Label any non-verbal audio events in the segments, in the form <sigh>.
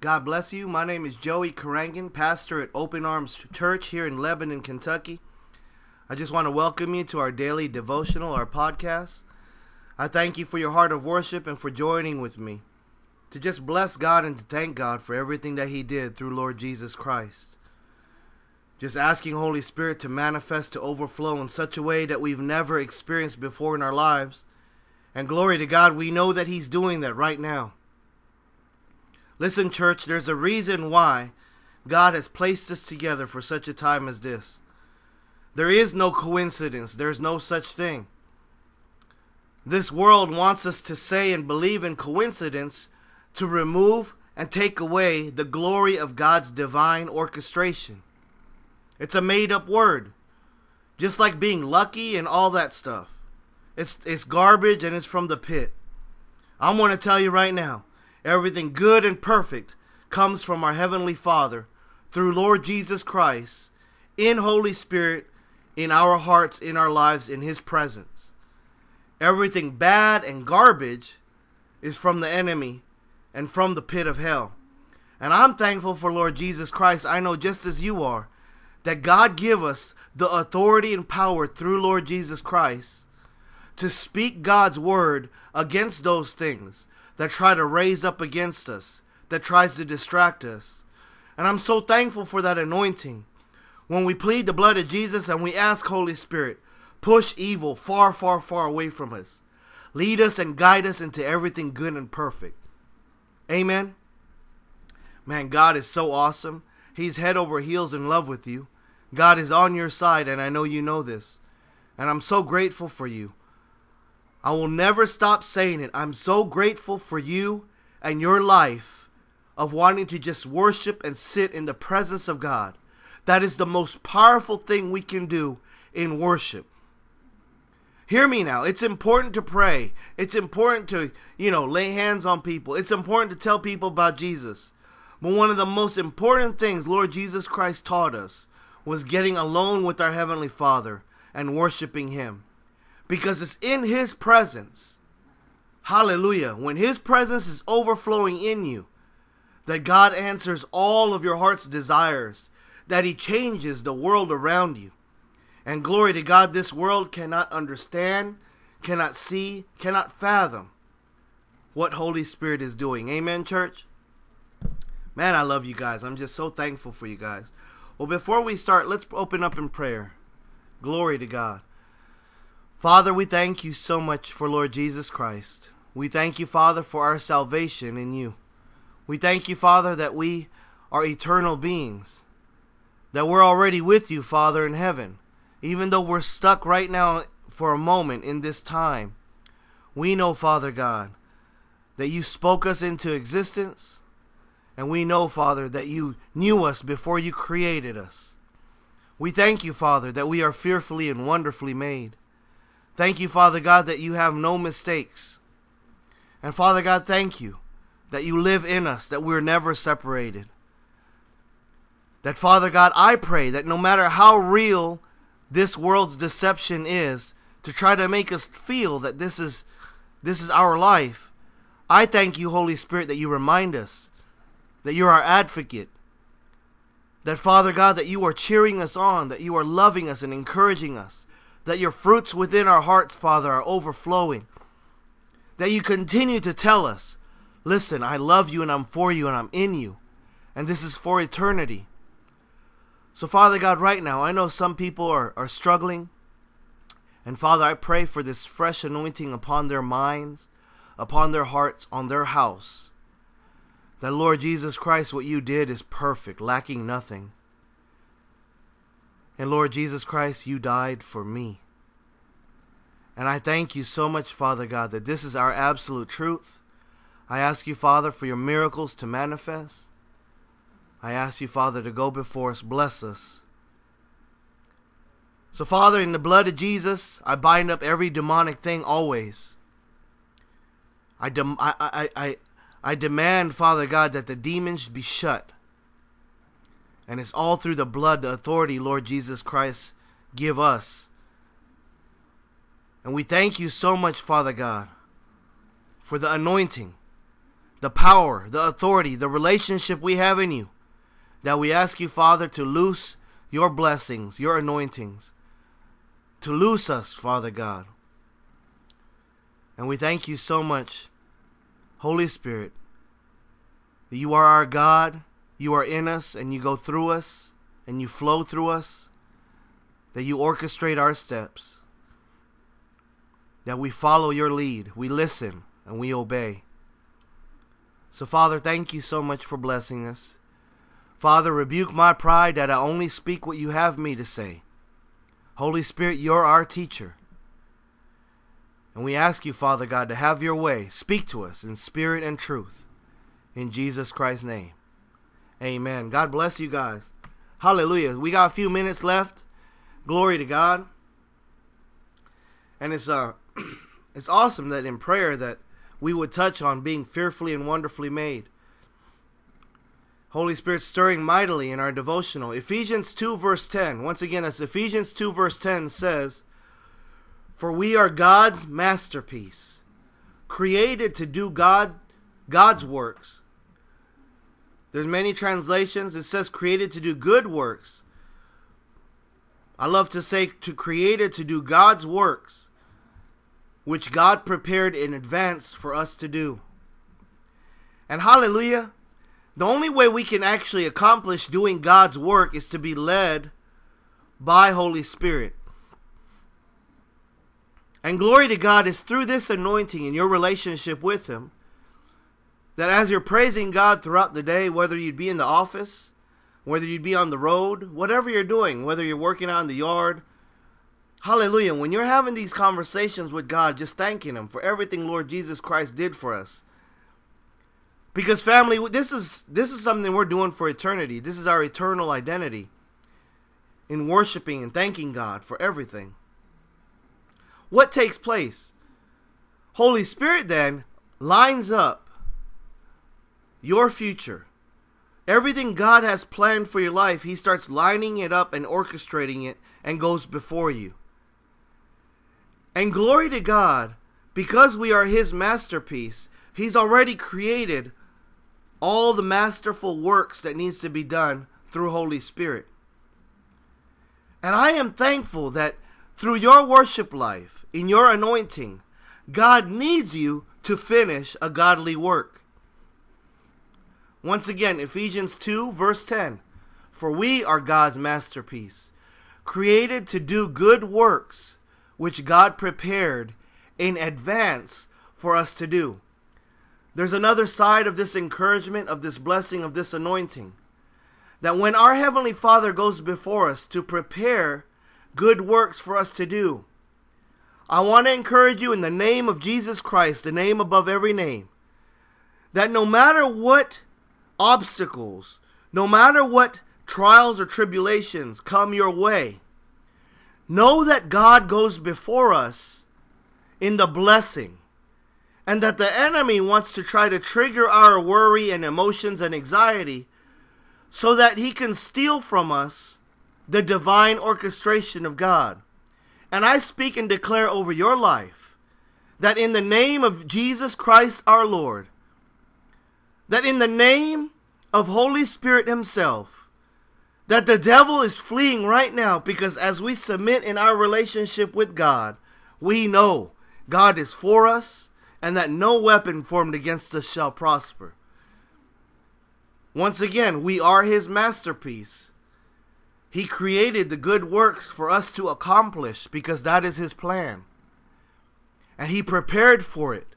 God bless you. My name is Joey Carangan, pastor at Open Arms Church here in Lebanon, Kentucky. I just want to welcome you to our daily devotional, our podcast. I thank you for your heart of worship and for joining with me to just bless God and to thank God for everything that He did through Lord Jesus Christ. Just asking Holy Spirit to manifest to overflow in such a way that we've never experienced before in our lives. And glory to God, we know that He's doing that right now. Listen, church, there's a reason why God has placed us together for such a time as this. There is no coincidence, there's no such thing. This world wants us to say and believe in coincidence to remove and take away the glory of God's divine orchestration. It's a made up word. Just like being lucky and all that stuff. It's it's garbage and it's from the pit. I'm going to tell you right now Everything good and perfect comes from our Heavenly Father through Lord Jesus Christ in Holy Spirit, in our hearts, in our lives, in His presence. Everything bad and garbage is from the enemy and from the pit of hell. And I'm thankful for Lord Jesus Christ. I know just as you are that God give us the authority and power through Lord Jesus Christ to speak God's word against those things that try to raise up against us, that tries to distract us. And I'm so thankful for that anointing. When we plead the blood of Jesus and we ask Holy Spirit, push evil far, far, far away from us. Lead us and guide us into everything good and perfect. Amen. Man, God is so awesome. He's head over heels in love with you. God is on your side, and I know you know this. And I'm so grateful for you. I will never stop saying it. I'm so grateful for you and your life of wanting to just worship and sit in the presence of God. That is the most powerful thing we can do in worship. Hear me now. It's important to pray. It's important to, you know, lay hands on people. It's important to tell people about Jesus. But one of the most important things Lord Jesus Christ taught us was getting alone with our Heavenly Father and worshiping Him because it's in His presence. Hallelujah. When His presence is overflowing in you, that God answers all of your heart's desires, that He changes the world around you. And glory to God, this world cannot understand, cannot see, cannot fathom what Holy Spirit is doing. Amen, church? Man, I love you guys. I'm just so thankful for you guys. Well, before we start, let's open up in prayer. Glory to God. Father, we thank you so much for Lord Jesus Christ. We thank you, Father, for our salvation in you. We thank you, Father, that we are eternal beings, that we're already with you, Father, in heaven. Even though we're stuck right now for a moment in this time, we know, Father God, that you spoke us into existence, and we know, Father, that you knew us before you created us. We thank you, Father, that we are fearfully and wonderfully made. Thank you, Father God, that you have no mistakes. And Father God, thank you that you live in us, that we're never separated. That, Father God, I pray that no matter how real this world's deception is to try to make us feel that this is this is our life, I thank you, Holy Spirit, that you remind us that you're our advocate. That, Father God, that you are cheering us on, that you are loving us and encouraging us that your fruits within our hearts, Father, are overflowing. That you continue to tell us, listen, I love you and I'm for you and I'm in you. And this is for eternity. So, Father God, right now, I know some people are, are struggling. And Father, I pray for this fresh anointing upon their minds, upon their hearts, on their house. That, Lord Jesus Christ, what you did is perfect, lacking nothing. And Lord Jesus Christ, you died for me. And I thank you so much, Father God, that this is our absolute truth. I ask you, Father, for your miracles to manifest. I ask you, Father, to go before us, bless us. So, Father, in the blood of Jesus, I bind up every demonic thing always. I, dem- I, I, I, I demand, Father God, that the demons be shut. And it's all through the blood, the authority Lord Jesus Christ give us. And we thank you so much, Father God, for the anointing the power, the authority, the relationship we have in you, that we ask you, Father, to loose your blessings, your anointings, to loose us, Father God. And we thank you so much, Holy Spirit, that you are our God, you are in us, and you go through us, and you flow through us, that you orchestrate our steps, that we follow your lead, we listen, and we obey. So, Father, thank you so much for blessing us. Father, rebuke my pride that I only speak what you have me to say. Holy Spirit, you're our teacher. And we ask you, Father God, to have your way. Speak to us in spirit and truth. In Jesus Christ's name. Amen. God bless you guys. Hallelujah. We got a few minutes left. Glory to God. And it's uh <clears throat> it's awesome that in prayer that we would touch on being fearfully and wonderfully made. Holy Spirit stirring mightily in our devotional. Ephesians 2, verse 10. Once again, as Ephesians 2, verse 10 says, For we are God's masterpiece, created to do God God's works. There's many translations. It says created to do good works. I love to say to created to do God's works which God prepared in advance for us to do. And hallelujah, the only way we can actually accomplish doing God's work is to be led by Holy Spirit. And glory to God is through this anointing in your relationship with Him that as you're praising God throughout the day, whether you'd be in the office, whether you'd be on the road, whatever you're doing, whether you're working out in the yard, Hallelujah. When you're having these conversations with God, just thanking Him for everything Lord Jesus Christ did for us. Because family, this is this is something we're doing for eternity. This is our eternal identity in worshiping and thanking God for everything. What takes place? Holy Spirit then lines up your future. Everything God has planned for your life, He starts lining it up and orchestrating it and goes before you. And glory to God, because we are His masterpiece, He's already created all the masterful works that needs to be done through Holy Spirit. And I am thankful that through your worship life, in your anointing, God needs you to finish a godly work. Once again, Ephesians 2, verse 10 For we are God's masterpiece, created to do good works which God prepared in advance for us to do. There's another side of this encouragement, of this blessing, of this anointing. That when our Heavenly Father goes before us to prepare good works for us to do, I want to encourage you in the name of Jesus Christ, the name above every name, that no matter what obstacles, no matter what trials or tribulations come your way, Know that God goes before us in the blessing, and that the enemy wants to try to trigger our worry and emotions and anxiety so that he can steal from us the divine orchestration of God. And I speak and declare over your life that in the name of Jesus Christ our Lord, that in the name of Holy Spirit Himself, that the devil is fleeing right now because as we submit in our relationship with God, we know God is for us and that no weapon formed against us shall prosper. Once again, we are his masterpiece. He created the good works for us to accomplish because that is his plan. And he prepared for it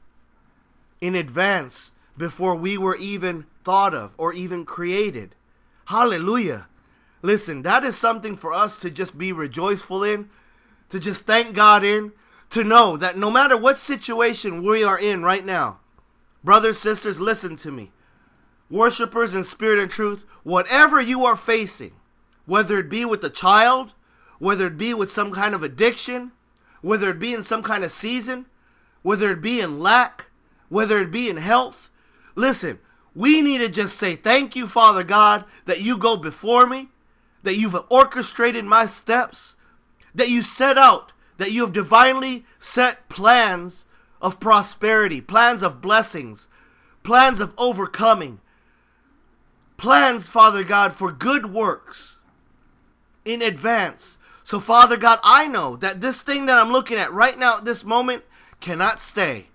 in advance before we were even thought of or even created. Hallelujah. Listen, that is something for us to just be rejoiceful in, to just thank God in, to know that no matter what situation we are in right now, brothers, sisters, listen to me. Worshippers in spirit and truth, whatever you are facing, whether it be with a child, whether it be with some kind of addiction, whether it be in some kind of season, whether it be in lack, whether it be in health, listen, we need to just say, Thank you, Father God, that you go before me that you've orchestrated my steps, that you set out, that you have divinely set plans of prosperity, plans of blessings, plans of overcoming, plans, Father God, for good works in advance. So, Father God, I know that this thing that I'm looking at right now at this moment cannot stay.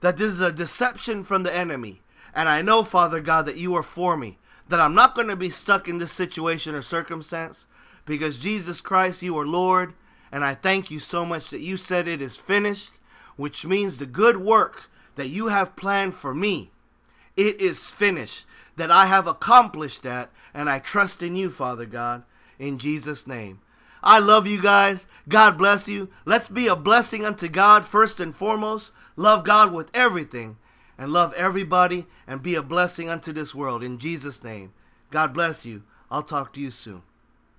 That this is a deception from the enemy. And I know, Father God, that you are for me. That I'm not going to be stuck in this situation or circumstance. Because Jesus Christ, you are Lord. And I thank you so much that you said it is finished. Which means the good work that you have planned for me. It is finished. That I have accomplished that. And I trust in you, Father God. In Jesus' name. I love you guys. God bless you. Let's be a blessing unto God first and foremost. Love God with everything and love everybody and be a blessing unto this world. In Jesus' name. God bless you. I'll talk to you soon.